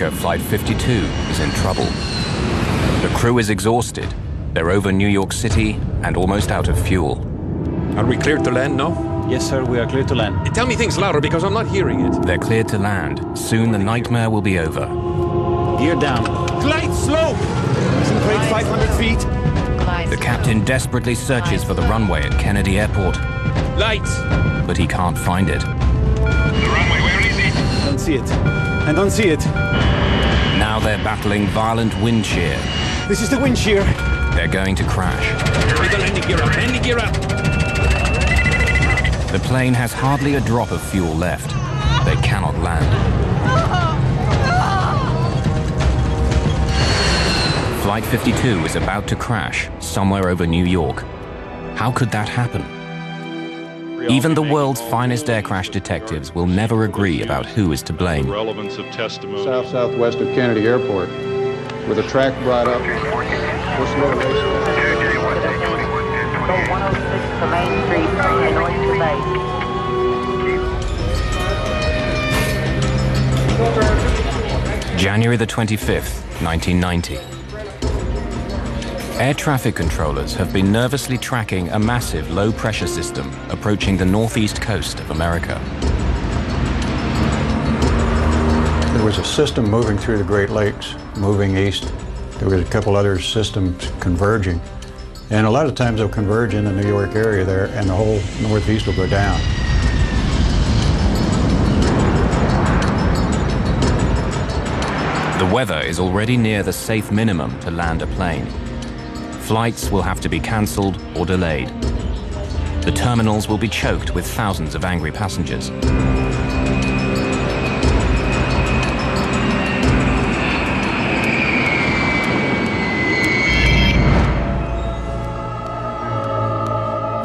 Avianca Flight 52 is in trouble. The crew is exhausted. They're over New York City and almost out of fuel. Are we cleared to land now? Yes, sir, we are clear to land. Tell me things louder because I'm not hearing it. They're cleared to land. Soon the nightmare will be over. Gear down. Glide slow! Concentrate 500 feet. The captain desperately searches for the runway at Kennedy Airport, Lights! but he can't find it. The runway, where is it? I don't see it. I don't see it. Now they're battling violent wind shear. This is the wind shear. They're going to crash. Landing gear up, landing gear up! The plane has hardly a drop of fuel left. They cannot land. Flight 52 is about to crash somewhere over New York. How could that happen? Even the world's finest air crash detectives will never agree about who is to blame. relevance of testimony. south southwest of Kennedy Airport, with a track brought up. What's the motivation? Go 106 Main Street, north to Bay. January the 25th, 1990. Air traffic controllers have been nervously tracking a massive low pressure system approaching the northeast coast of America. There was a system moving through the Great Lakes, moving east. There was a couple other systems converging. And a lot of times they'll converge in the New York area there, and the whole northeast will go down. The weather is already near the safe minimum to land a plane. Flights will have to be cancelled or delayed. The terminals will be choked with thousands of angry passengers.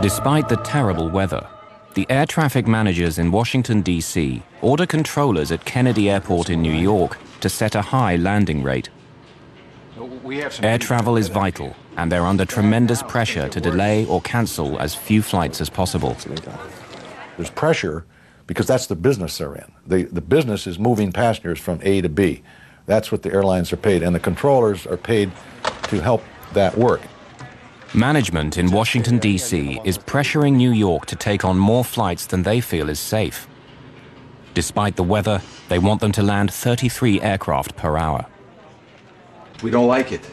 Despite the terrible weather, the air traffic managers in Washington, D.C. order controllers at Kennedy Airport in New York to set a high landing rate. Air travel is vital, and they're under tremendous pressure to delay or cancel as few flights as possible. There's pressure because that's the business they're in. The, the business is moving passengers from A to B. That's what the airlines are paid, and the controllers are paid to help that work. Management in Washington, D.C. is pressuring New York to take on more flights than they feel is safe. Despite the weather, they want them to land 33 aircraft per hour. We don't like it.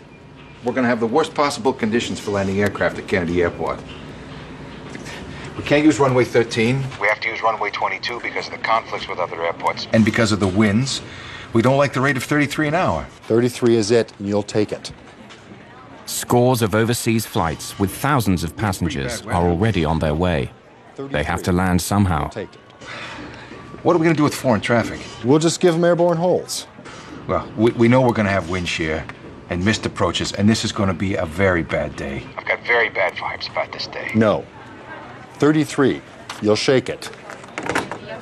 We're going to have the worst possible conditions for landing aircraft at Kennedy Airport. We can't use runway 13. We have to use runway 22 because of the conflicts with other airports. And because of the winds, we don't like the rate of 33 an hour. 33 is it, and you'll take it. Scores of overseas flights with thousands of passengers are already on their way. They have to land somehow. Take it. What are we going to do with foreign traffic? We'll just give them airborne holes. Well, we, we know we're going to have wind shear and missed approaches, and this is going to be a very bad day. I've got very bad vibes about this day. No. 33. You'll shake it.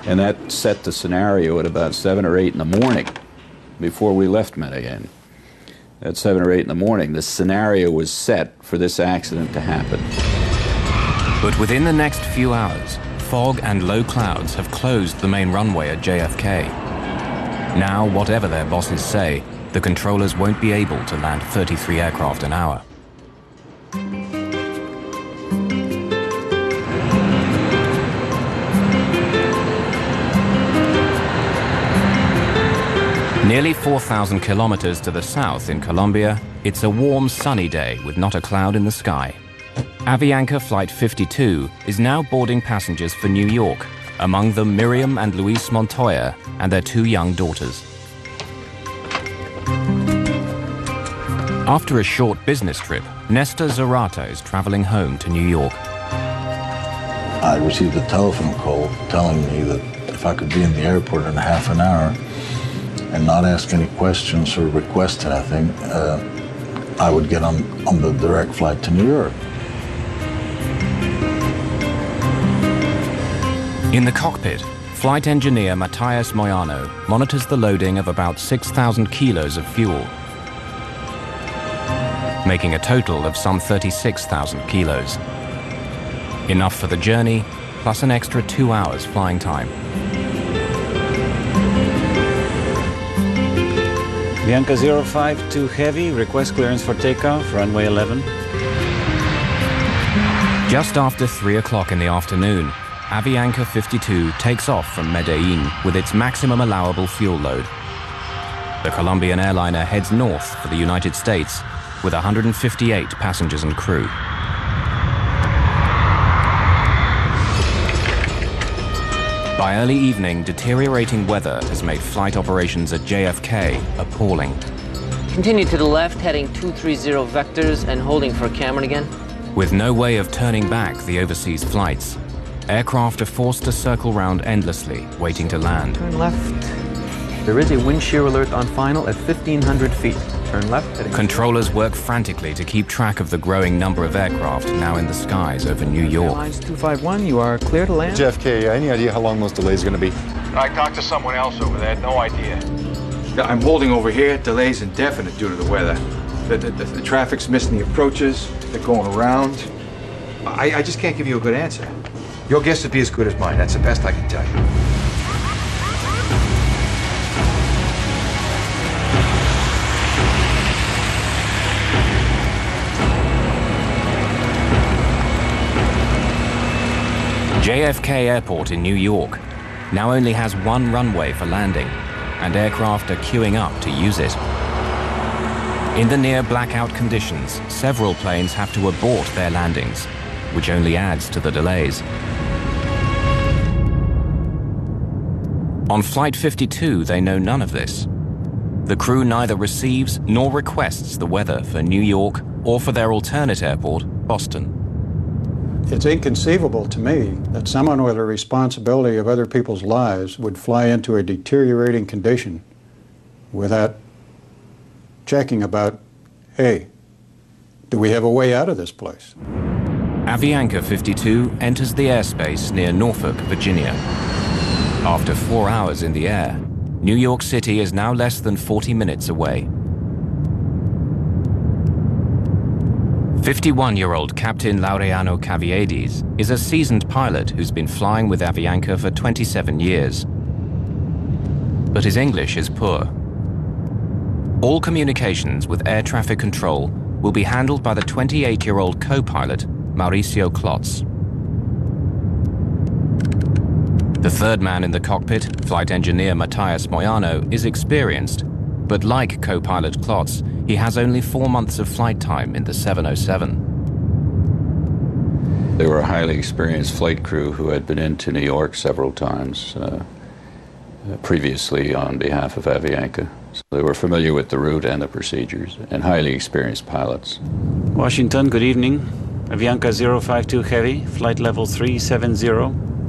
And that set the scenario at about 7 or 8 in the morning before we left Medellin. At 7 or 8 in the morning, the scenario was set for this accident to happen. But within the next few hours, fog and low clouds have closed the main runway at JFK. Now, whatever their bosses say, the controllers won't be able to land 33 aircraft an hour. Nearly 4,000 kilometers to the south in Colombia, it's a warm, sunny day with not a cloud in the sky. Avianca Flight 52 is now boarding passengers for New York, among them Miriam and Luis Montoya and their two young daughters. After a short business trip, Nesta Zarata is traveling home to New York. I received a telephone call telling me that if I could be in the airport in half an hour and not ask any questions or request anything, uh, I would get on, on the direct flight to New York. In the cockpit, flight engineer Matthias Moyano monitors the loading of about 6,000 kilos of fuel, making a total of some 36,000 kilos. Enough for the journey, plus an extra two hours flying time. Avianca 052 Heavy, request clearance for takeoff, runway 11. Just after 3 o'clock in the afternoon, Avianca 52 takes off from Medellin with its maximum allowable fuel load. The Colombian airliner heads north for the United States with 158 passengers and crew. By early evening, deteriorating weather has made flight operations at JFK appalling. Continue to the left, heading 230 vectors and holding for Cameron again. With no way of turning back the overseas flights, aircraft are forced to circle round endlessly, waiting to land. Turn left. There is a wind shear alert on final at 1500 feet. Turn left. Controllers work frantically to keep track of the growing number of aircraft now in the skies over New York. Lines 251, you are clear to land. JFK, any idea how long those delays are going to be? I talked to someone else over there, no idea. I'm holding over here. Delay's indefinite due to the weather. The, the, the, the traffic's missing the approaches. They're going around. I, I just can't give you a good answer. Your guess would be as good as mine. That's the best I can tell you. JFK Airport in New York now only has one runway for landing, and aircraft are queuing up to use it. In the near blackout conditions, several planes have to abort their landings, which only adds to the delays. On Flight 52, they know none of this. The crew neither receives nor requests the weather for New York or for their alternate airport, Boston. It's inconceivable to me that someone with a responsibility of other people's lives would fly into a deteriorating condition without checking about, hey, do we have a way out of this place? Avianca 52 enters the airspace near Norfolk, Virginia. After four hours in the air, New York City is now less than 40 minutes away. 51-year-old Captain Laureano Caviedes is a seasoned pilot who's been flying with Avianca for 27 years. But his English is poor. All communications with air traffic control will be handled by the 28-year-old co-pilot, Mauricio Klotz. The third man in the cockpit, flight engineer Matthias Moyano, is experienced, but like co-pilot Klotz, he has only four months of flight time in the 707. They were a highly experienced flight crew who had been into New York several times uh, previously on behalf of Avianca. So they were familiar with the route and the procedures, and highly experienced pilots. Washington, good evening. Avianca 052 Heavy, flight level 370.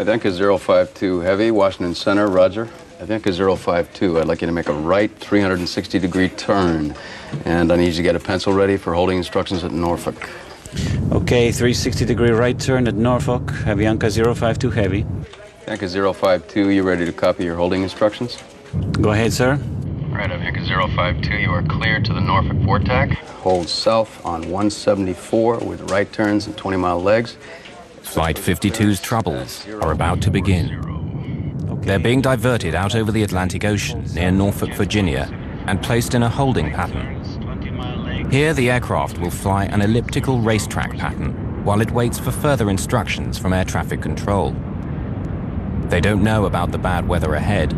Avianca 052 Heavy, Washington Center, roger. Avianca 052, I'd like you to make a right 360 degree turn. And I need you to get a pencil ready for holding instructions at Norfolk. Okay, 360 degree right turn at Norfolk, Avianca 052 Heavy. Avianca 052, you ready to copy your holding instructions? Go ahead, sir. Right, Avianca 052, you are cleared to the Norfolk Vortac. Hold south on 174 with right turns and 20 mile legs. Flight 52's troubles are about to begin. They're being diverted out over the Atlantic Ocean near Norfolk, Virginia, and placed in a holding pattern. Here, the aircraft will fly an elliptical racetrack pattern while it waits for further instructions from air traffic control. They don't know about the bad weather ahead,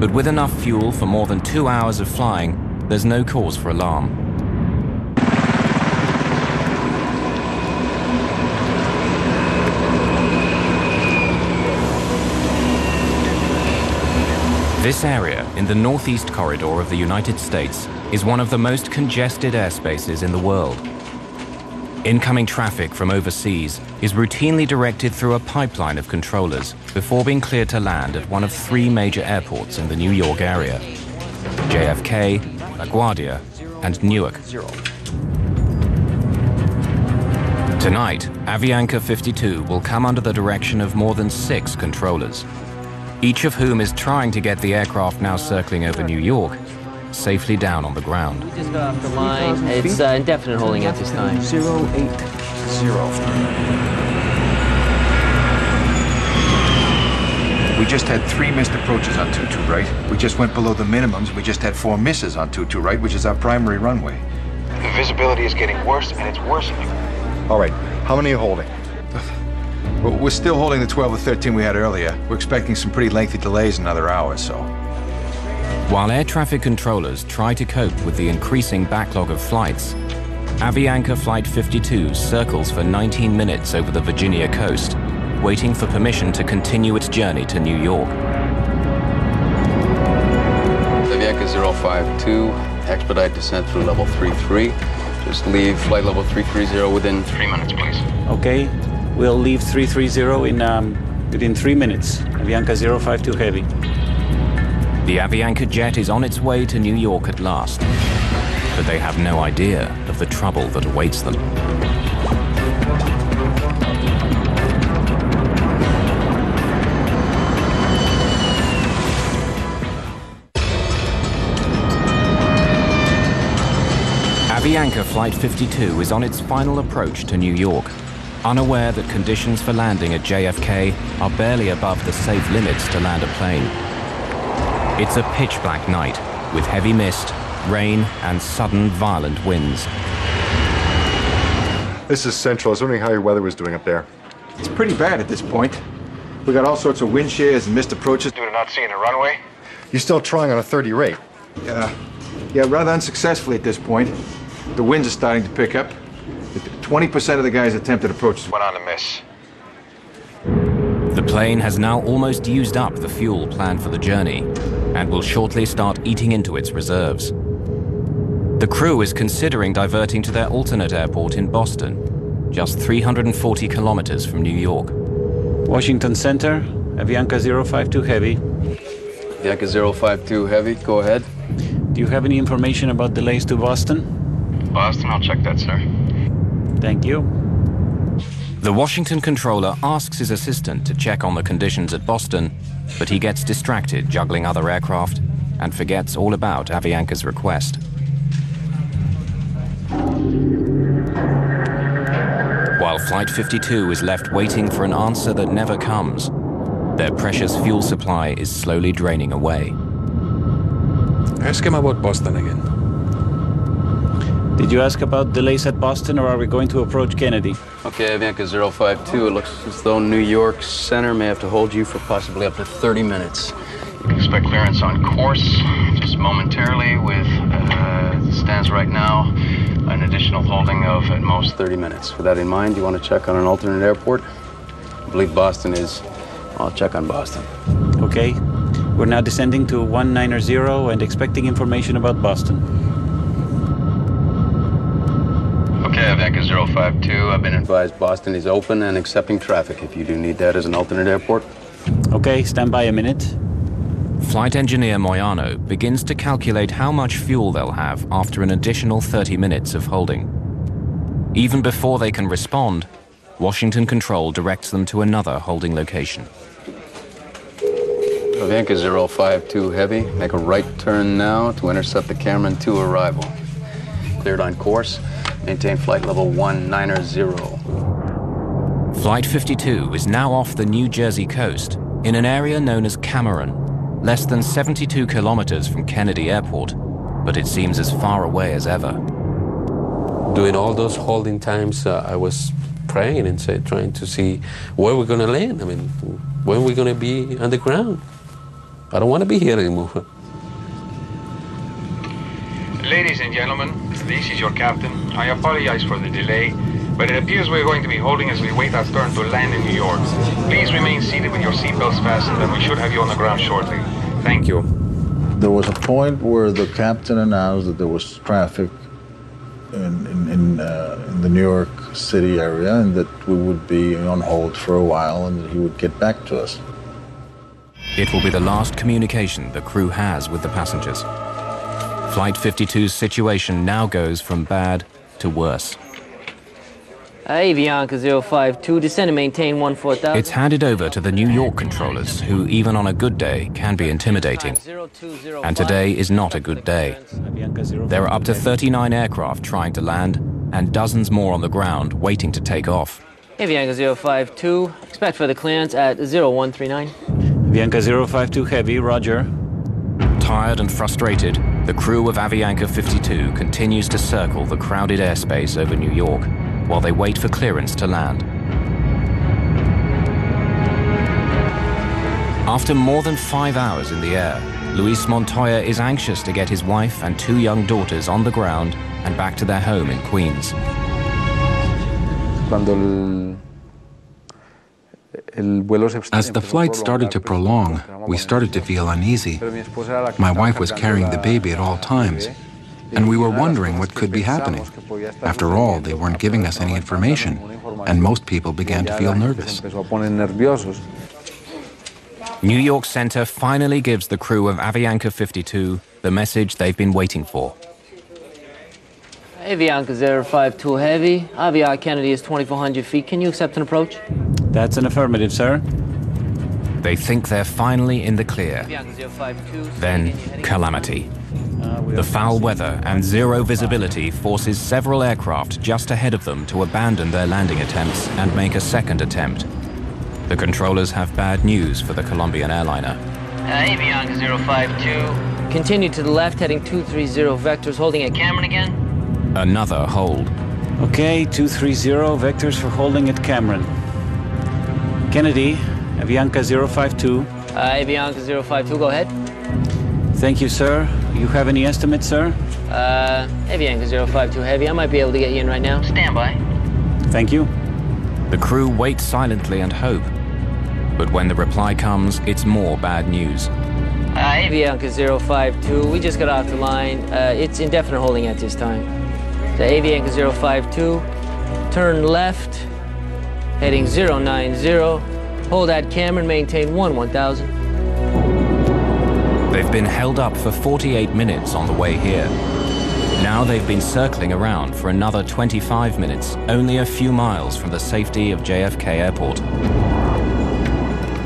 but with enough fuel for more than two hours of flying, there's no cause for alarm. This area in the northeast corridor of the United States is one of the most congested airspaces in the world. Incoming traffic from overseas is routinely directed through a pipeline of controllers before being cleared to land at one of three major airports in the New York area JFK, LaGuardia, and Newark. Tonight, Avianca 52 will come under the direction of more than six controllers, each of whom is trying to get the aircraft now circling over New York safely down on the ground. We just got off the line. It's uh, indefinite holding at this time. Zero eight zero. We just had three missed approaches on 22 right. We just went below the minimums. We just had four misses on 22 right, which is our primary runway. The visibility is getting worse, and it's worsening. All right, how many are holding? Well, we're still holding the 12 or 13 we had earlier. We're expecting some pretty lengthy delays in another hour, or so. While air traffic controllers try to cope with the increasing backlog of flights, Avianca Flight 52 circles for 19 minutes over the Virginia coast, waiting for permission to continue its journey to New York. Avianca 052, expedite descent through level 33. Just leave flight level 330 within three minutes, please. Okay, we'll leave 330 in um, within three minutes. Avianca 052 Heavy. The Avianca jet is on its way to New York at last, but they have no idea of the trouble that awaits them. Avianca Flight 52 is on its final approach to New York, unaware that conditions for landing at JFK are barely above the safe limits to land a plane. It's a pitch black night with heavy mist, rain, and sudden violent winds. This is Central. I was wondering how your weather was doing up there. It's pretty bad at this point. We got all sorts of wind shears and missed approaches. Due to not seeing a runway? You're still trying on a 30 rate. Yeah, yeah, rather unsuccessfully at this point. The winds are starting to pick up. 20% of the guys' attempted approaches Went on to miss. The plane has now almost used up the fuel planned for the journey and will shortly start eating into its reserves. The crew is considering diverting to their alternate airport in Boston, just 340 kilometers from New York. Washington Center, Avianca 052 Heavy. Avianca 052 Heavy, go ahead. Do you have any information about delays to Boston? Boston, I'll check that, sir. Thank you. The Washington controller asks his assistant to check on the conditions at Boston, but he gets distracted juggling other aircraft and forgets all about Avianca's request. While Flight 52 is left waiting for an answer that never comes, their precious fuel supply is slowly draining away. Ask him about Boston again. Did you ask about delays at Boston or are we going to approach Kennedy? Okay, Avianca 052, it looks as though New York Center may have to hold you for possibly up to 30 minutes. You can expect clearance on course just momentarily with, uh, stands right now, an additional holding of at most 30 minutes. With that in mind, you want to check on an alternate airport? I believe Boston is. I'll check on Boston. Okay. We're now descending to 190 and expecting information about Boston. 252. I've been advised Boston is open and accepting traffic if you do need that as an alternate airport. Okay, stand by a minute. Flight engineer Moyano begins to calculate how much fuel they'll have after an additional 30 minutes of holding. Even before they can respond, Washington Control directs them to another holding location. Avianca 052 Heavy, make a right turn now to intercept the Cameron 2 arrival. Cleared on course maintain flight level 190. Flight 52 is now off the New Jersey coast in an area known as Cameron, less than 72 kilometers from Kennedy Airport, but it seems as far away as ever. During all those holding times, uh, I was praying and say, trying to see where we're going to land. I mean, when we're going to be on the ground. I don't want to be here anymore. Ladies and gentlemen, this is your captain. I apologize for the delay, but it appears we're going to be holding as we wait our turn to land in New York. Please remain seated with your seatbelts fastened, and we should have you on the ground shortly. Thank you. There was a point where the captain announced that there was traffic in, in, in, uh, in the New York City area and that we would be on hold for a while and that he would get back to us. It will be the last communication the crew has with the passengers. Flight 52's situation now goes from bad to worse. Avianca 052, descend and maintain 14000. It's handed over to the New York controllers, who, even on a good day, can be intimidating. And today is not a good day. There are up to 39 aircraft trying to land, and dozens more on the ground waiting to take off. Avianca 052, expect for the clearance at 0139. Avianca 052 Heavy, roger. Tired and frustrated, the crew of Avianca 52 continues to circle the crowded airspace over New York while they wait for clearance to land. After more than five hours in the air, Luis Montoya is anxious to get his wife and two young daughters on the ground and back to their home in Queens. As the flight started to prolong, we started to feel uneasy. My wife was carrying the baby at all times, and we were wondering what could be happening. After all, they weren't giving us any information, and most people began to feel nervous. New York Center finally gives the crew of Avianca 52 the message they've been waiting for. Avianca 052 Heavy. Aviar Kennedy is 2,400 feet. Can you accept an approach? That's an affirmative, sir. They think they're finally in the clear. Then, calamity. The foul weather and zero visibility forces several aircraft just ahead of them to abandon their landing attempts and make a second attempt. The controllers have bad news for the Colombian airliner. Uh, Avianca 052. Continue to the left, heading 230 vectors, holding at Cameron again. Another hold. Okay, 230 vectors for holding at Cameron. Kennedy, Avianca 052. Uh, Avianca 052, go ahead. Thank you, sir. You have any estimates, sir? Uh, Avianca 052 Heavy. I might be able to get you in right now. Stand by. Thank you. The crew wait silently and hope. But when the reply comes, it's more bad news. Uh, Avianca 052, we just got off the line. Uh, it's indefinite holding at this time. The Avianca 052, turn left, heading 090. Hold at Cameron, maintain 1 1000. They've been held up for 48 minutes on the way here. Now they've been circling around for another 25 minutes, only a few miles from the safety of JFK Airport.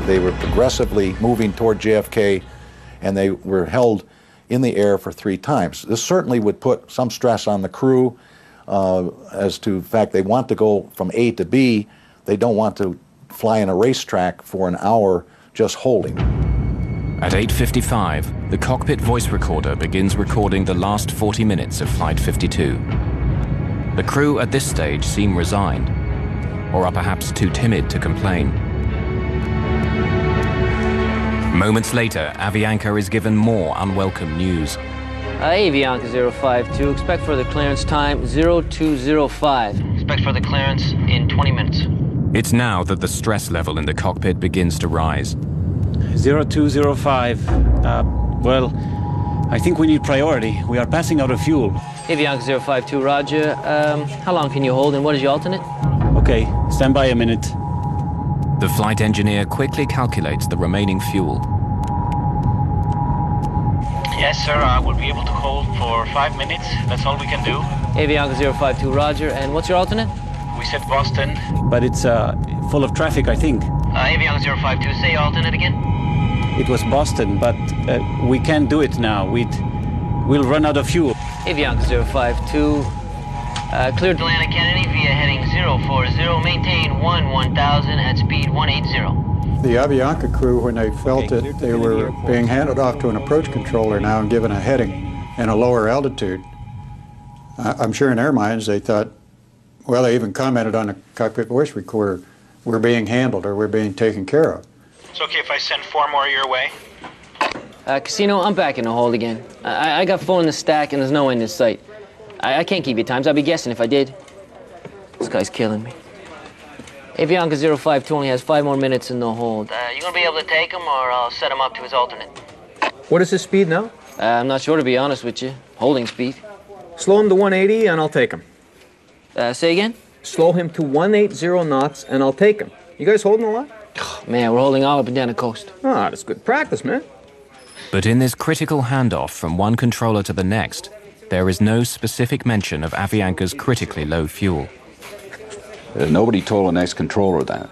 They were progressively moving toward JFK and they were held in the air for three times. This certainly would put some stress on the crew uh, as to the fact they want to go from A to B. They don't want to fly in a racetrack for an hour just holding. At 8.55, the cockpit voice recorder begins recording the last 40 minutes of Flight 52. The crew at this stage seem resigned, or are perhaps too timid to complain. Moments later, Avianca is given more unwelcome news. Uh, Avianca 052, expect further clearance time 0205. Expect further clearance in 20 minutes. It's now that the stress level in the cockpit begins to rise. 0205. Uh, well, I think we need priority. We are passing out of fuel. Avianca 052, roger. Um, how long can you hold and what is your alternate? Okay, stand by a minute. The flight engineer quickly calculates the remaining fuel. Yes, sir, I will be able to hold for five minutes. That's all we can do. Avianca 052, roger. And what's your alternate? We said Boston. But it's uh, full of traffic, I think. Uh, Avianca 052, say alternate again. It was Boston, but uh, we can't do it now. We'd, we'll run out of fuel. Avianca 052, uh, cleared to land Kennedy via heading 040. Maintain 1 1000 at speed 180. The Avianca crew, when they felt it, they were being handed off to an approach controller now and given a heading and a lower altitude. I- I'm sure in their minds they thought, well, they even commented on the cockpit voice recorder, we're being handled or we're being taken care of. It's okay if I send four more your way? Uh, Casino, I'm back in the hold again. I, I got four in the stack and there's no end in sight. I, I can't keep you times. I'd be guessing if I did. This guy's killing me. Avianca 052 only has five more minutes in the hold. Uh, you gonna be able to take him or I'll set him up to his alternate? What is his speed now? Uh, I'm not sure to be honest with you. Holding speed. Slow him to 180 and I'll take him. Uh, say again? Slow him to 180 knots and I'll take him. You guys holding a lot? Man, we're holding all up and down the coast. Ah, that's good practice, man. But in this critical handoff from one controller to the next, there is no specific mention of Avianca's critically low fuel. Uh, nobody told the next controller that.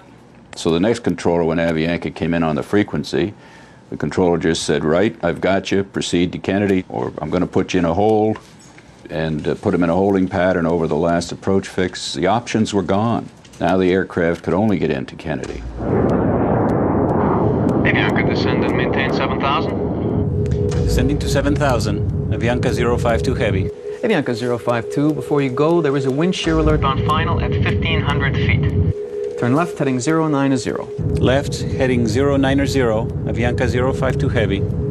So the next controller, when Avianca came in on the frequency, the controller just said, right, I've got you, proceed to Kennedy, or I'm going to put you in a hold, and uh, put him in a holding pattern over the last approach fix. The options were gone. Now the aircraft could only get into Kennedy. Avianca descend and maintain 7,000. Descending to 7,000. Avianca 052 Heavy. Avianca 052, before you go, there is a wind shear alert on final at 1,500 feet. Turn left, heading 090. Left, heading 090, Avianca 052 Heavy.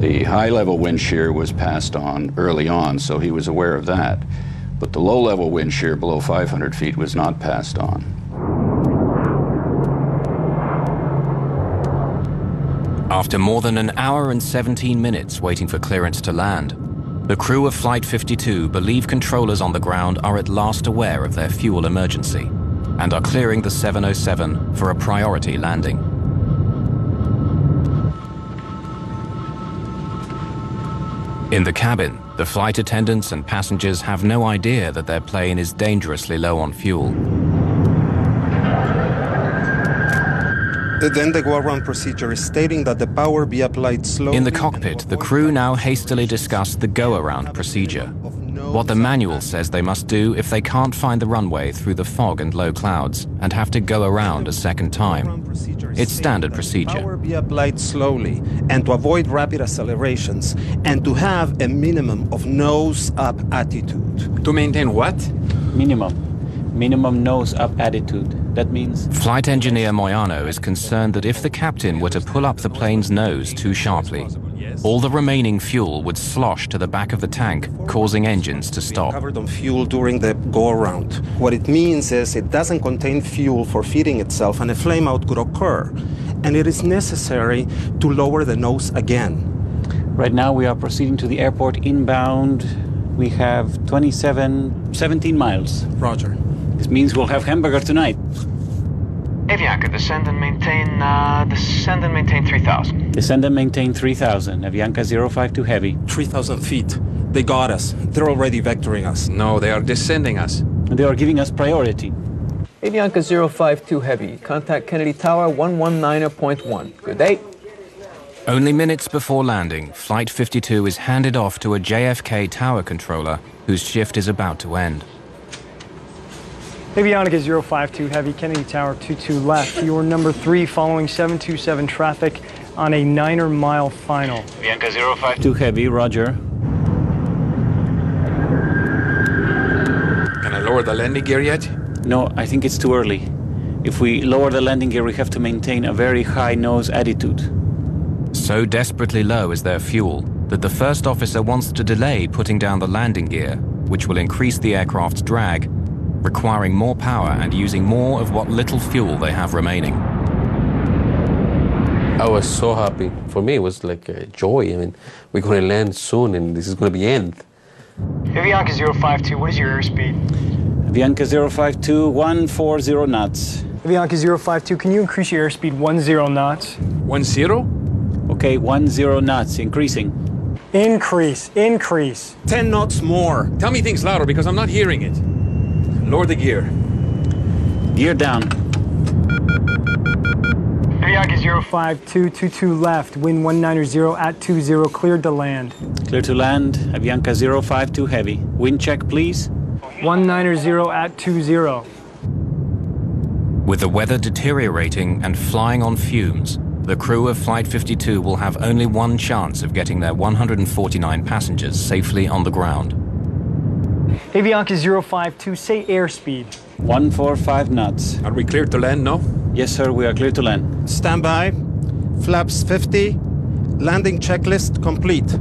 The high level wind shear was passed on early on, so he was aware of that. But the low level wind shear below 500 feet was not passed on. After more than an hour and 17 minutes waiting for clearance to land, the crew of Flight 52 believe controllers on the ground are at last aware of their fuel emergency and are clearing the 707 for a priority landing. In the cabin, the flight attendants and passengers have no idea that their plane is dangerously low on fuel. Then the go-around procedure is stating that the power be applied slowly. In the cockpit, the crew now hastily discuss the go-around procedure, what the manual says they must do if they can't find the runway through the fog and low clouds and have to go around a second time. It's standard procedure. Power be applied slowly and to avoid rapid accelerations and to have a minimum of nose-up attitude. To maintain what? Minimum. Minimum nose-up attitude. That means... Flight engineer Moyano is concerned that if the captain were to pull up the plane's nose too sharply, all the remaining fuel would slosh to the back of the tank, causing engines to stop. Covered on fuel during the go-around. What it means is it doesn't contain fuel for feeding itself and a flameout could occur. And it is necessary to lower the nose again. Right now we are proceeding to the airport inbound. We have 27, 17 miles. Roger. This means we'll have hamburger tonight. Avianca, descend and maintain, uh, descend and maintain 3,000. Descend and maintain 3,000. Avianca 052 Heavy. 3,000 feet. They got us. They're already vectoring us. No, they are descending us. And they are giving us priority. Avianca 052 Heavy. Contact Kennedy Tower 119.1. Good day. Only minutes before landing, Flight 52 is handed off to a JFK tower controller whose shift is about to end. Avianca 052 Heavy, Kennedy Tower 22 left. Your number three following 727 traffic on a niner mile final. Avianca 052 Two Heavy, Roger. Can I lower the landing gear yet? No, I think it's too early. If we lower the landing gear, we have to maintain a very high nose attitude. So desperately low is their fuel that the first officer wants to delay putting down the landing gear, which will increase the aircraft's drag, requiring more power and using more of what little fuel they have remaining. I was so happy. For me, it was like a joy. I mean, we're going to land soon and this is going to be end. Avianca 052, what is your airspeed? Avianca 052, 140 knots. Avianca 052, can you increase your airspeed 10 knots? One zero? Okay, 10 knots, increasing. Increase, increase. 10 knots more. Tell me things louder because I'm not hearing it. Lower the gear. Gear down. Avianca 05222 left, wind 190 at 20, cleared to land. Clear to land, Avianca 052 Heavy. Wind check, please. 190 at 20. With the weather deteriorating and flying on fumes, the crew of Flight 52 will have only one chance of getting their 149 passengers safely on the ground. Avianca 052, say airspeed. 145 knots. Are we clear to land now? Yes, sir, we are clear to land. Stand by. Flaps 50. Landing checklist complete.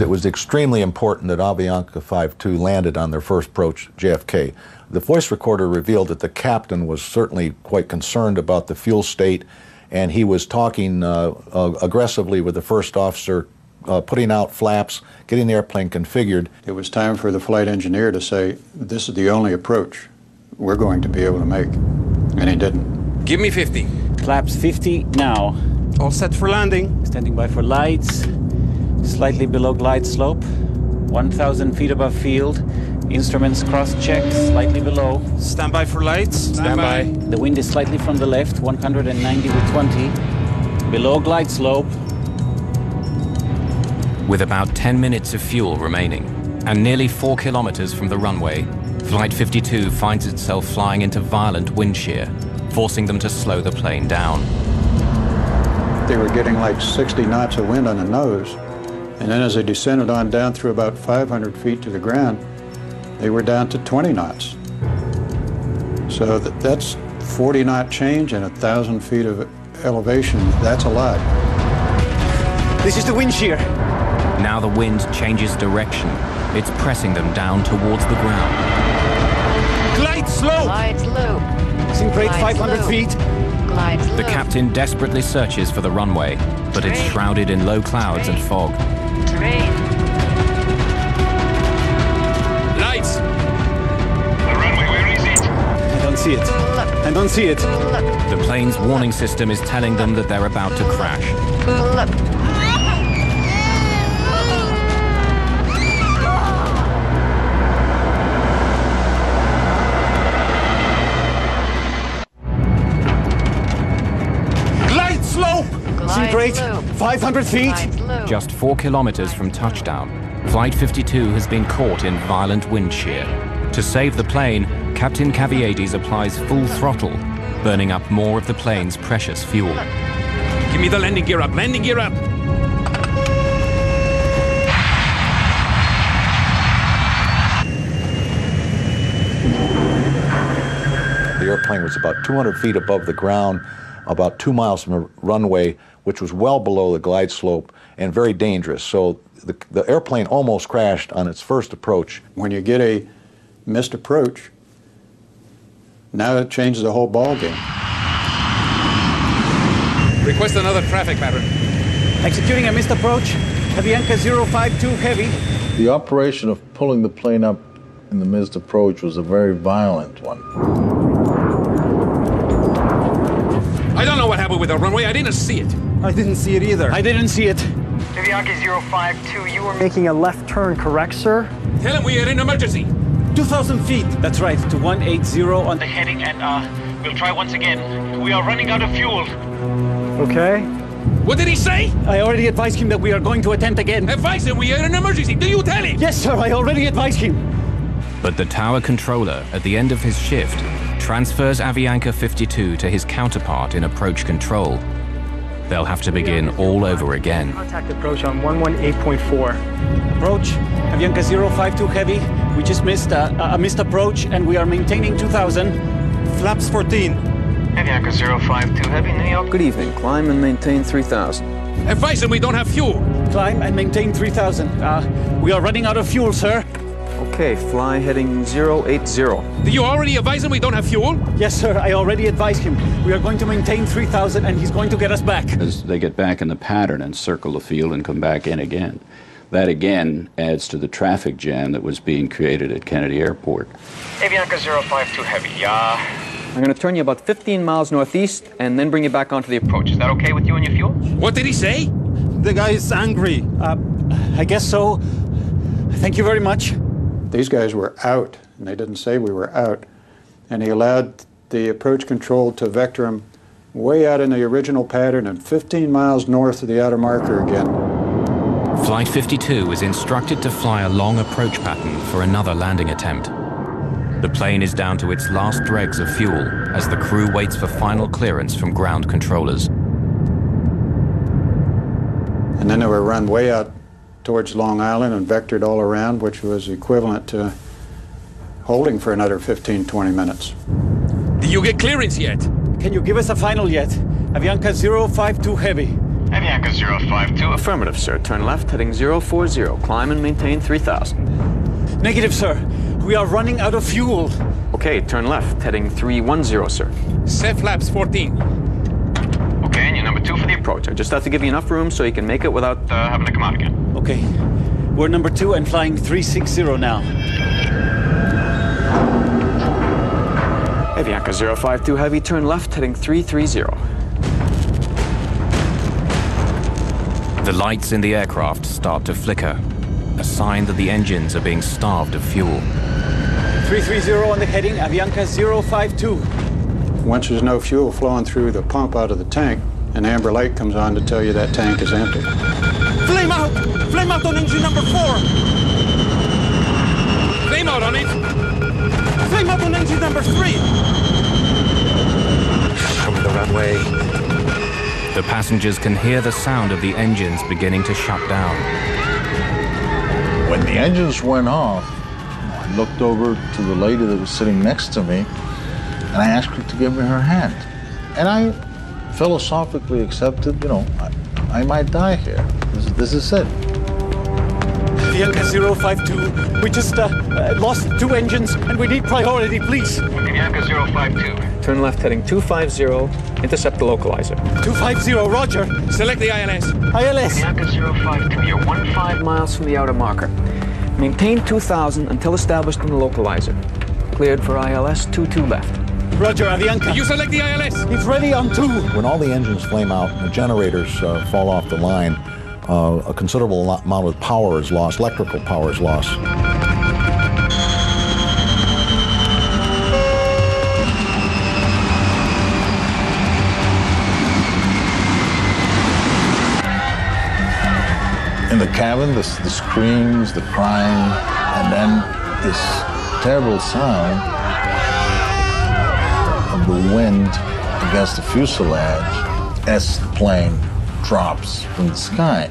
It was extremely important that Avianca 52 landed on their first approach JFK. The voice recorder revealed that the captain was certainly quite concerned about the fuel state, and he was talking uh, uh, aggressively with the first officer, uh, putting out flaps, getting the airplane configured. It was time for the flight engineer to say, this is the only approach we're going to be able to make. And he didn't. Give me 50. Flaps 50 now. All set for landing. Standing by for lights. Slightly below glide slope. 1,000 feet above field. Instruments cross-checked, slightly below. Stand by for lights. Stand by. The wind is slightly from the left, 190 with 20. Below glide slope. With about 10 minutes of fuel remaining and nearly 4 kilometers from the runway, Flight 52 finds itself flying into violent wind shear, forcing them to slow the plane down. they were getting like 60 knots of wind on the nose. And then as they descended on down through about 500 feet to the ground, they were down to 20 knots. So that's 40 knot change and a 1,000 feet of elevation. That's a lot. This is the wind shear. Now the wind changes direction. It's pressing them down towards the ground. Glide slope. Glide slope. Sink rate Glide 500 slope. feet. Glide slope. The captain desperately searches for the runway, but it's shrouded in low clouds and fog. Terrain. Lights! The runway, where is it? I don't see it. I don't see it. The plane's warning system is telling them that they're about to crash. Glide rate 500 feet. Just four kilometers from touchdown, Flight 52 has been caught in violent wind shear. To save the plane, Captain Caviedes applies full throttle, burning up more of the plane's precious fuel. Give me the landing gear up, landing gear up! The airplane was about 200 feet above the ground, about two miles from the runway, which was well below the glide slope and very dangerous. So the, the airplane almost crashed on its first approach. When you get a missed approach, now it changes the whole ball game. Request another traffic pattern. Executing a missed approach. Avianca 052 heavy. The operation of pulling the plane up in the missed approach was a very violent one. I don't know what happened with the runway, I didn't see it. I didn't see it either. I didn't see it. Avianca 052, you were Making a left turn, correct, sir? Tell him we are in emergency. 2,000 feet. That's right, to 180 on the heading and uh, we'll try once again. We are running out of fuel. Okay. What did he say? I already advised him that we are going to attempt again. Advise him we are in emergency. Do you tell him? Yes, sir, I already advised him. But the tower controller, at the end of his shift, transfers Avianca 52 to his counterpart in approach control. They'll have to begin all over again. Contact approach on 118.4. Approach, Avianca 052 heavy. We just missed a, a missed approach and we are maintaining 2,000. Flaps 14. Avianca 052 heavy, New York. Good evening. Climb and maintain 3,000. Advise him we don't have fuel. Climb and maintain 3,000. Uh, we are running out of fuel, sir. Okay, fly heading 080. Do you already advise him we don't have fuel? Yes, sir, I already advised him. We are going to maintain 3,000 and he's going to get us back. As they get back in the pattern and circle the field and come back in again. That again adds to the traffic jam that was being created at Kennedy Airport. Avianca 052 heavy, yeah. I'm going to turn you about 15 miles northeast and then bring you back onto the approach. Is that okay with you and your fuel? What did he say? The guy is angry. Uh, I guess so. Thank you very much. These guys were out, and they didn't say we were out. And he allowed the approach control to vector them way out in the original pattern and 15 miles north of the outer marker again. Flight 52 is instructed to fly a long approach pattern for another landing attempt. The plane is down to its last dregs of fuel as the crew waits for final clearance from ground controllers. And then they were run way out towards Long Island and vectored all around, which was equivalent to holding for another 15, 20 minutes. Did you get clearance yet? Can you give us a final yet? Avianca 052 heavy. Avianca 052. Affirmative, sir. Turn left heading 040. Climb and maintain 3,000. Negative, sir. We are running out of fuel. Okay, turn left heading 310, sir. Set flaps 14. Okay, and you're number two for the Approach. I just have to give you enough room so you can make it without. uh, having to come out again. Okay. We're number two and flying 360 now. Avianca 052 Heavy, turn left heading 330. The lights in the aircraft start to flicker, a sign that the engines are being starved of fuel. 330 on the heading, Avianca 052. Once there's no fuel flowing through the pump out of the tank, an amber light comes on to tell you that tank is empty. Flame out! Flame out on engine number four! Flame out on it! Flame out on engine number three! From the runway. The passengers can hear the sound of the engines beginning to shut down. When the engines went off, I looked over to the lady that was sitting next to me and I asked her to give me her hand. And I philosophically accepted, you know, I, I might die here. This, this is it. Avianca 052, we just uh, uh, lost two engines and we need priority, please. Avianca 052. Turn left heading 250, intercept the localizer. 250, roger. Select the ILS. ILS. Avianca 052, you're one five miles from the outer marker. Maintain 2000 until established in the localizer. Cleared for ILS 22 left. Roger, Avianca. You select the ILS. It's ready on two. When all the engines flame out and the generators uh, fall off the line, uh, a considerable amount of power is lost, electrical power is lost. In the cabin, the, the screams, the crying, and then this terrible sound of the wind against the fuselage as the plane drops from the sky.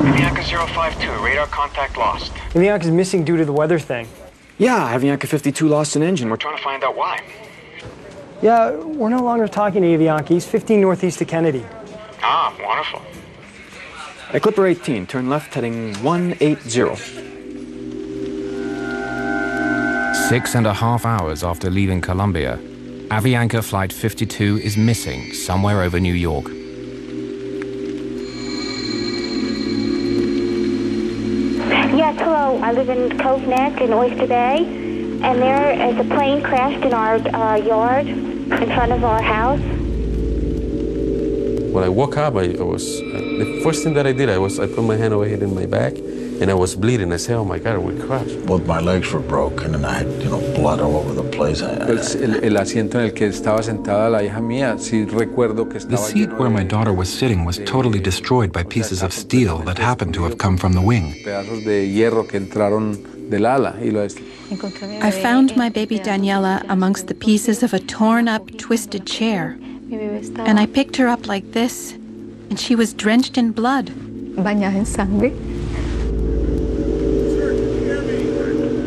Avianca 052, radar contact lost. Avianca's missing due to the weather thing. Yeah, Avianca 52 lost an engine. We're trying to find out why. Yeah, we're no longer talking to Avianca. He's 15 northeast of Kennedy. Ah, wonderful. At Clipper 18, turn left heading 180. Six and a half hours after leaving Colombia, Avianca Flight 52 is missing somewhere over New York. Yes, hello. I live in Cove Neck in Oyster Bay, and there is a plane crashed in our uh, yard in front of our house. When I woke up, I, I was uh, the first thing that I did. I was I put my hand over here in my back, and I was bleeding. I said, "Oh my God, we crashed." Both my legs were broken, and I had you know blood all over the place. I, El, el- el asiento en el que estaba sentada la hija mía, sí recuerdo que The seat where my daughter was sitting was totally destroyed by pieces of steel that happened to have come from the wing. pedazos de hierro que entraron del ala y lo es- I found my baby Daniela amongst the pieces of a torn up, twisted chair. And I picked her up like this, and she was drenched in blood. Bañada en sangre.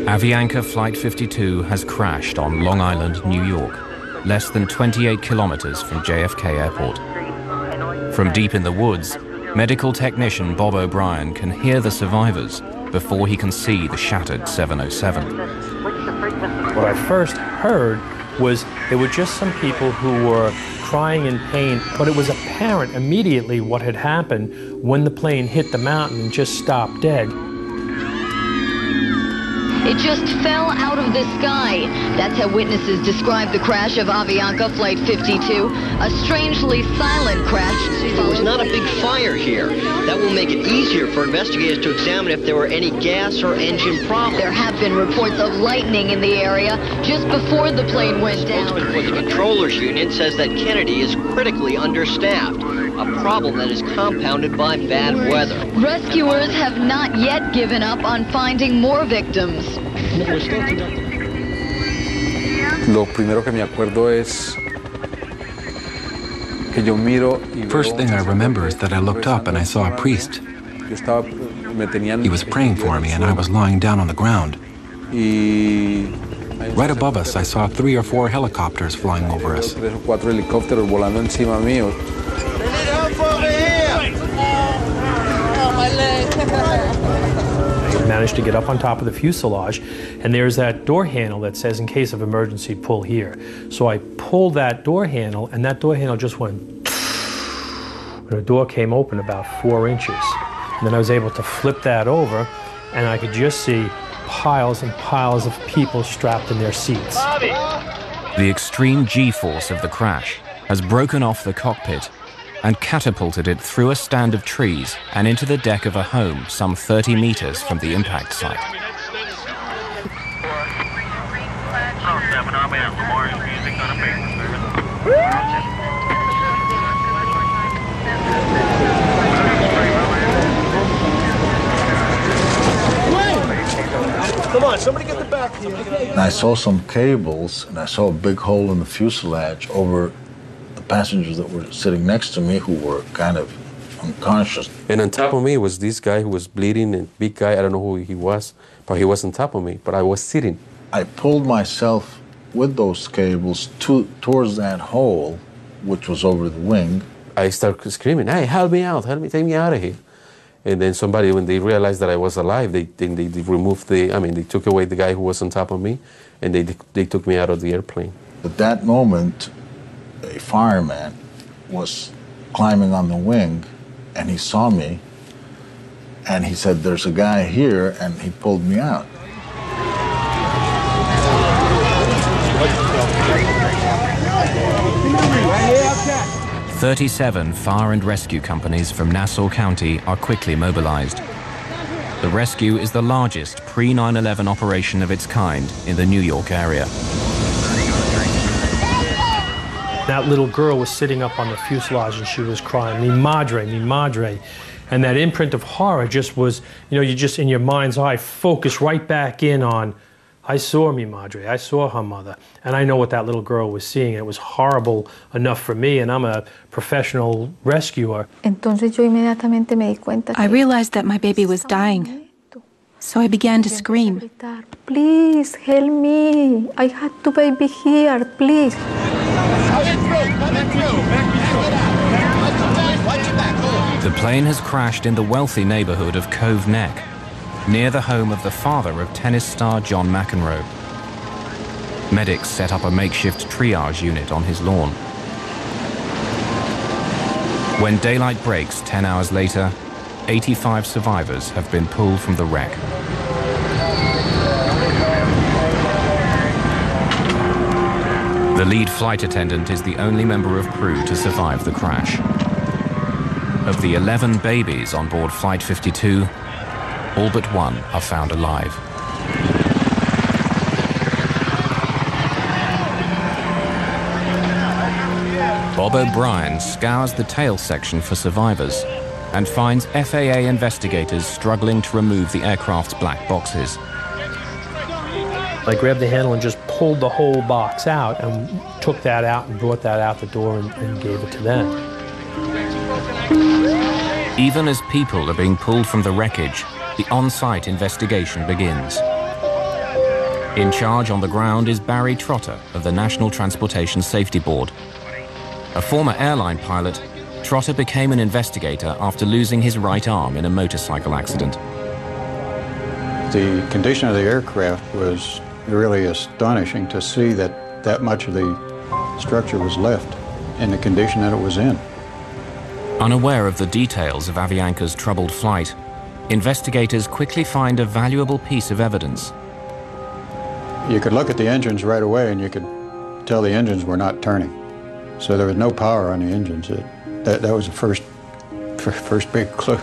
Avianca Flight 52 has crashed on Long Island, New York, less than 28 kilometers from JFK Airport. From deep in the woods, medical technician Bob O'Brien can hear the survivors before he can see the shattered 707. What I first heard was there were just some people who were crying in pain, but it was apparent immediately what had happened when the plane hit the mountain and just stopped dead. It just fell out of the sky. That's how witnesses describe the crash of Avianca Flight 52. A strangely silent crash. There was not a big fire here. That will make it easier for investigators to examine if there were any gas or engine problems. There have been reports of lightning in the area just before the plane went down. Spokesman for the Controllers Union says that Kennedy is critically understaffed, a problem that is compounded by bad weather. Rescuers have not yet given up on finding more victims. Lo primero que me acuerdo es que yo miro y First thing I remember is that I looked up and I saw a priest. yo estaba, me tenían He was praying for me, and I was lying down on the ground. Right above us, I saw three or four helicopters flying over us. Managed to get up on top of the fuselage, and there's that door handle that says, in case of emergency, pull here. So I pulled that door handle, and that door handle just went. And the door came open about four inches. And then I was able to flip that over, and I could just see piles and piles of people strapped in their seats. The extreme G force of the crash has broken off the cockpit and catapulted it through a stand of trees and into the deck of a home some 30 meters from the impact site. Come on, somebody get the back. And I saw some cables, and I saw a big hole in the fuselage over the passengers that were sitting next to me who were kind of unconscious. And on top of me was this guy who was bleeding, and big guy. I don't know who he was, but he was on top of me. But I was sitting. I pulled myself with those cables to, towards that hole, which was over the wing. I started screaming, "Hey, help me out! Help me! Take me out of here!" And then somebody, when they realized that I was alive, they they, they removed the. I mean, they took away the guy who was on top of me, and they they took me out of the airplane. At that moment, a fireman was climbing on the wing, and he saw me, and he said, "There's a guy here," and he pulled me out. 37 fire and rescue companies from Nassau County are quickly mobilized. The rescue is the largest pre 9 11 operation of its kind in the New York area. That little girl was sitting up on the fuselage and she was crying, Mi madre, mi madre. And that imprint of horror just was, you know, you just in your mind's eye focus right back in on I saw mi madre, I saw her mother, and I know what that little girl was seeing. It was horrible enough for me, and I'm a professional rescuer. Entonces yo inmediatamente me di cuenta. I realized that my baby was dying, so I began to scream. Please help me. I had two baby here, please. The plane has crashed in the wealthy neighborhood of Cove Neck, near the home of the father of tennis star John McEnroe. Medics set up a makeshift triage unit on his lawn. When daylight breaks 10 hours later, 85 survivors have been pulled from the wreck. The lead flight attendant is the only member of crew to survive the crash. Of the 11 babies on board Flight 52, all but one are found alive. Bob O'Brien scours the tail section for survivors and finds FAA investigators struggling to remove the aircraft's black boxes. I grabbed the handle and just pulled the whole box out and took that out and brought that out the door and, and gave it to them. Even as people are being pulled from the wreckage, the on-site investigation begins. In charge on the ground is Barry Trotter of the National Transportation Safety Board. A former airline pilot, Trotter became an investigator after losing his right arm in a motorcycle accident. The condition of the aircraft was really astonishing to see that that much of the structure was left in the condition that it was in. Unaware of the details of Avianca's troubled flight, investigators quickly find a valuable piece of evidence. You could look at the engines right away and you could tell the engines were not turning. So there was no power on the engines. It, that, that was the first, first big clue.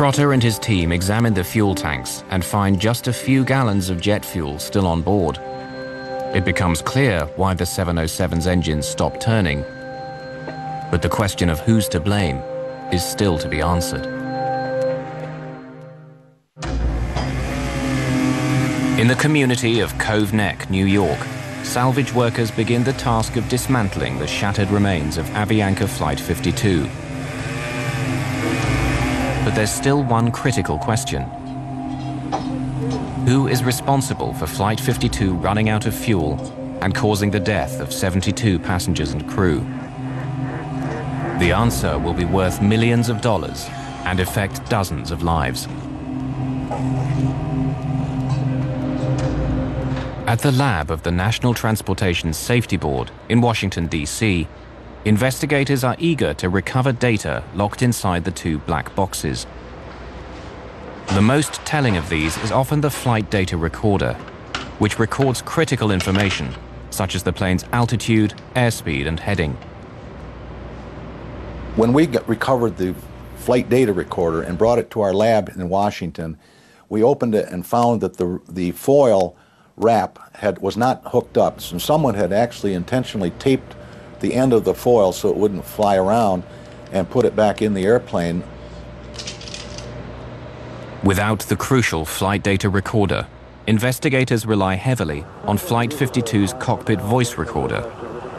Trotter and his team examine the fuel tanks and find just a few gallons of jet fuel still on board. It becomes clear why the 707's engines stopped turning but the question of who's to blame is still to be answered. In the community of Cove Neck, New York, salvage workers begin the task of dismantling the shattered remains of Avianca Flight 52. But there's still one critical question. Who is responsible for Flight 52 running out of fuel and causing the death of 72 passengers and crew? The answer will be worth millions of dollars and affect dozens of lives. At the lab of the National Transportation Safety Board in Washington, D.C., investigators are eager to recover data locked inside the two black boxes. The most telling of these is often the flight data recorder, which records critical information, such as the plane's altitude, airspeed, and heading. When we recovered the flight data recorder and brought it to our lab in Washington, we opened it and found that the, the foil wrap had, was not hooked up. So someone had actually intentionally taped the end of the foil so it wouldn't fly around and put it back in the airplane. Without the crucial flight data recorder, investigators rely heavily on Flight 52's cockpit voice recorder,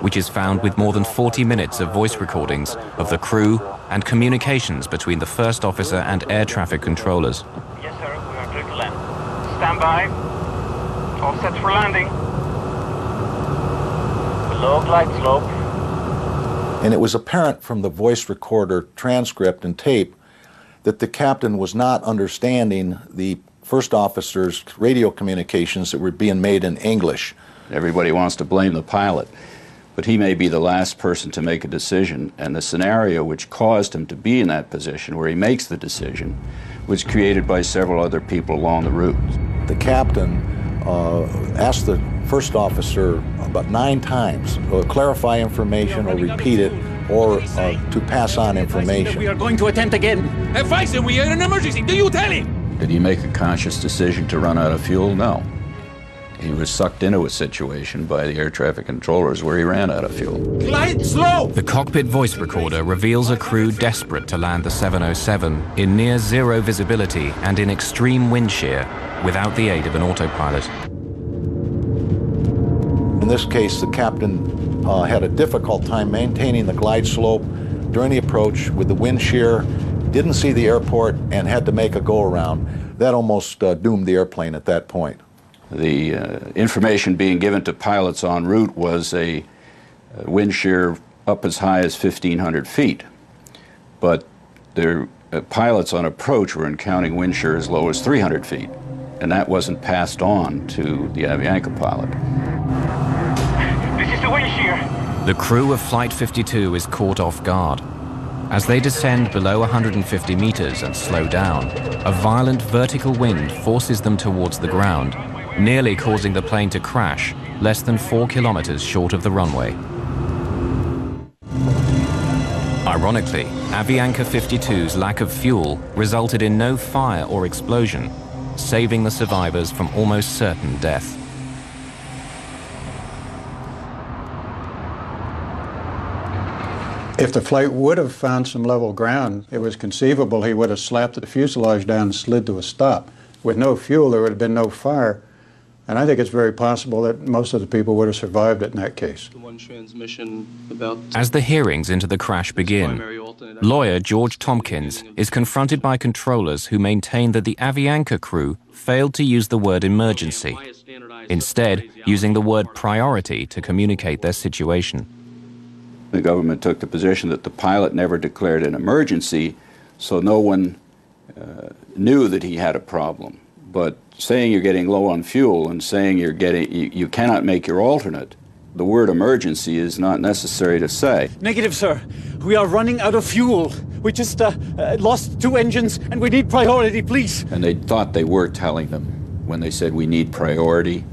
which is found with more than 40 minutes of voice recordings of the crew and communications between the first officer and air traffic controllers. Yes, sir. We are clear to land. Stand by. All set for landing. Below glide slope. And it was apparent from the voice recorder transcript and tape that the captain was not understanding the first officer's radio communications that were being made in English. Everybody wants to blame the pilot, but he may be the last person to make a decision, and the scenario which caused him to be in that position where he makes the decision was created by several other people along the route. The captain uh, asked the first officer about nine times to clarify information or repeat it or uh, to pass on information. We are going to attempt again. Advise him we are in an emergency. Do you tell him? Did he make a conscious decision to run out of fuel? No. He was sucked into a situation by the air traffic controllers where he ran out of fuel. Glide slope! The cockpit voice recorder reveals a crew desperate to land the 707 in near zero visibility and in extreme wind shear without the aid of an autopilot. In this case, the captain uh, had a difficult time maintaining the glide slope during the approach with the wind shear, didn't see the airport, and had to make a go around. That almost uh, doomed the airplane at that point. The uh, information being given to pilots en route was a, a wind shear up as high as 1,500 feet. But their uh, pilots on approach were encountering wind shear as low as 300 feet, and that wasn't passed on to the Avianca pilot. This is the wind shear. The crew of Flight 52 is caught off guard. As they descend below 150 meters and slow down, a violent vertical wind forces them towards the ground, nearly causing the plane to crash less than four kilometers short of the runway. Ironically, Avianca 52's lack of fuel resulted in no fire or explosion, saving the survivors from almost certain death. If the flight would have found some level ground, it was conceivable he would have slapped the fuselage down and slid to a stop. With no fuel, there would have been no fire. And I think it's very possible that most of the people would have survived it in that case. As the hearings into the crash begin, lawyer George Tompkins is confronted by controllers who maintain that the Avianca crew failed to use the word emergency, instead, using the word priority to communicate their situation. The government took the position that the pilot never declared an emergency, so no one uh, knew that he had a problem. But saying you're getting low on fuel and saying you're getting you, you cannot make your alternate, the word emergency is not necessary to say. Negative, sir. We are running out of fuel. We just uh, uh, lost two engines and we need priority, please. And they thought they were telling them when they said we need priority.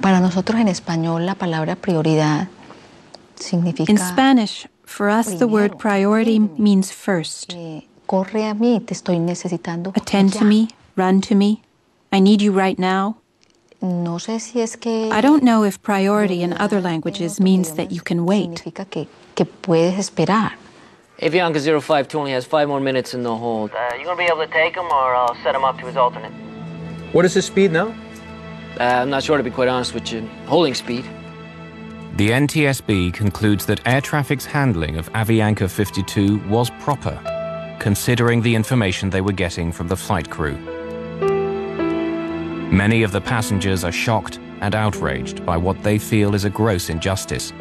Para nosotros en español la palabra prioridad significa In Spanish, for us the word priority means first. corre a mí, te estoy necesitando. Attend to me, run to me. I need you right now. No sé si es que I don't know if priority in other languages means that you can wait. significa que, que puedes esperar. Avianca 052 only has five more minutes in the hold. Uh, you gonna be able to take him, or I'll set him up to his alternate? What is his speed now? Uh, I'm not sure, to be quite honest with you. Holding speed. The NTSB concludes that air traffic's handling of Avianca 52 was proper, considering the information they were getting from the flight crew. Many of the passengers are shocked and outraged by what they feel is a gross injustice,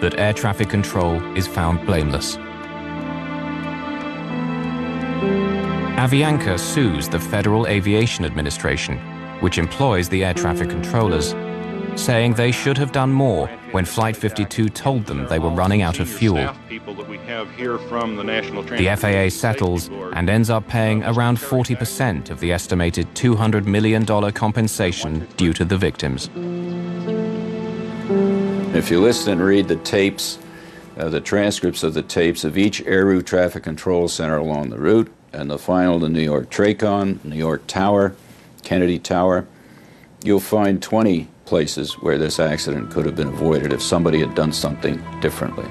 that air traffic control is found blameless. Avianca sues the Federal Aviation Administration, which employs the air traffic controllers, saying they should have done more when Flight 52 told them they were running out of fuel. The FAA settles and ends up paying around 40% of the estimated $200 million compensation due to the victims. If you listen and read the tapes, uh, the transcripts of the tapes of each air route traffic control center along the route, and the final, the New York Tracon, New York Tower, Kennedy Tower. You'll find 20 places where this accident could have been avoided if somebody had done something differently.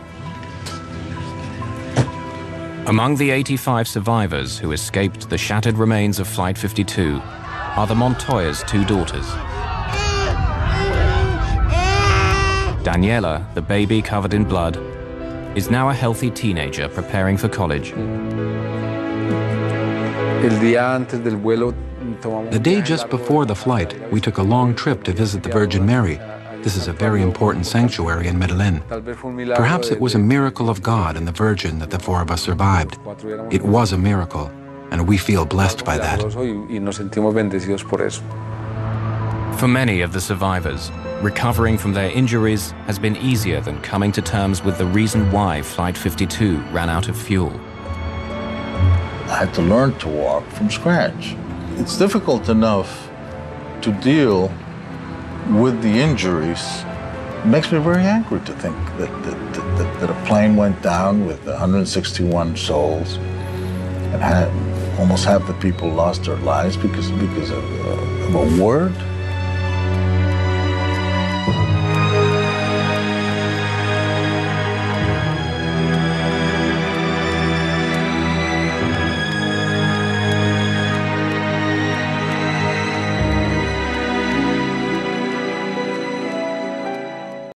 Among the 85 survivors who escaped the shattered remains of Flight 52 are the Montoya's two daughters. Daniela, the baby covered in blood, is now a healthy teenager preparing for college. The day just before the flight, we took a long trip to visit the Virgin Mary. This is a very important sanctuary in Medellin. Perhaps it was a miracle of God and the Virgin that the four of us survived. It was a miracle, and we feel blessed by that. For many of the survivors, recovering from their injuries has been easier than coming to terms with the reason why Flight 52 ran out of fuel. I had to learn to walk from scratch. It's difficult enough to deal with the injuries. It makes me very angry to think that, that, that, that a plane went down with 161 souls and had almost half the people lost their lives because, because of, uh, of a word.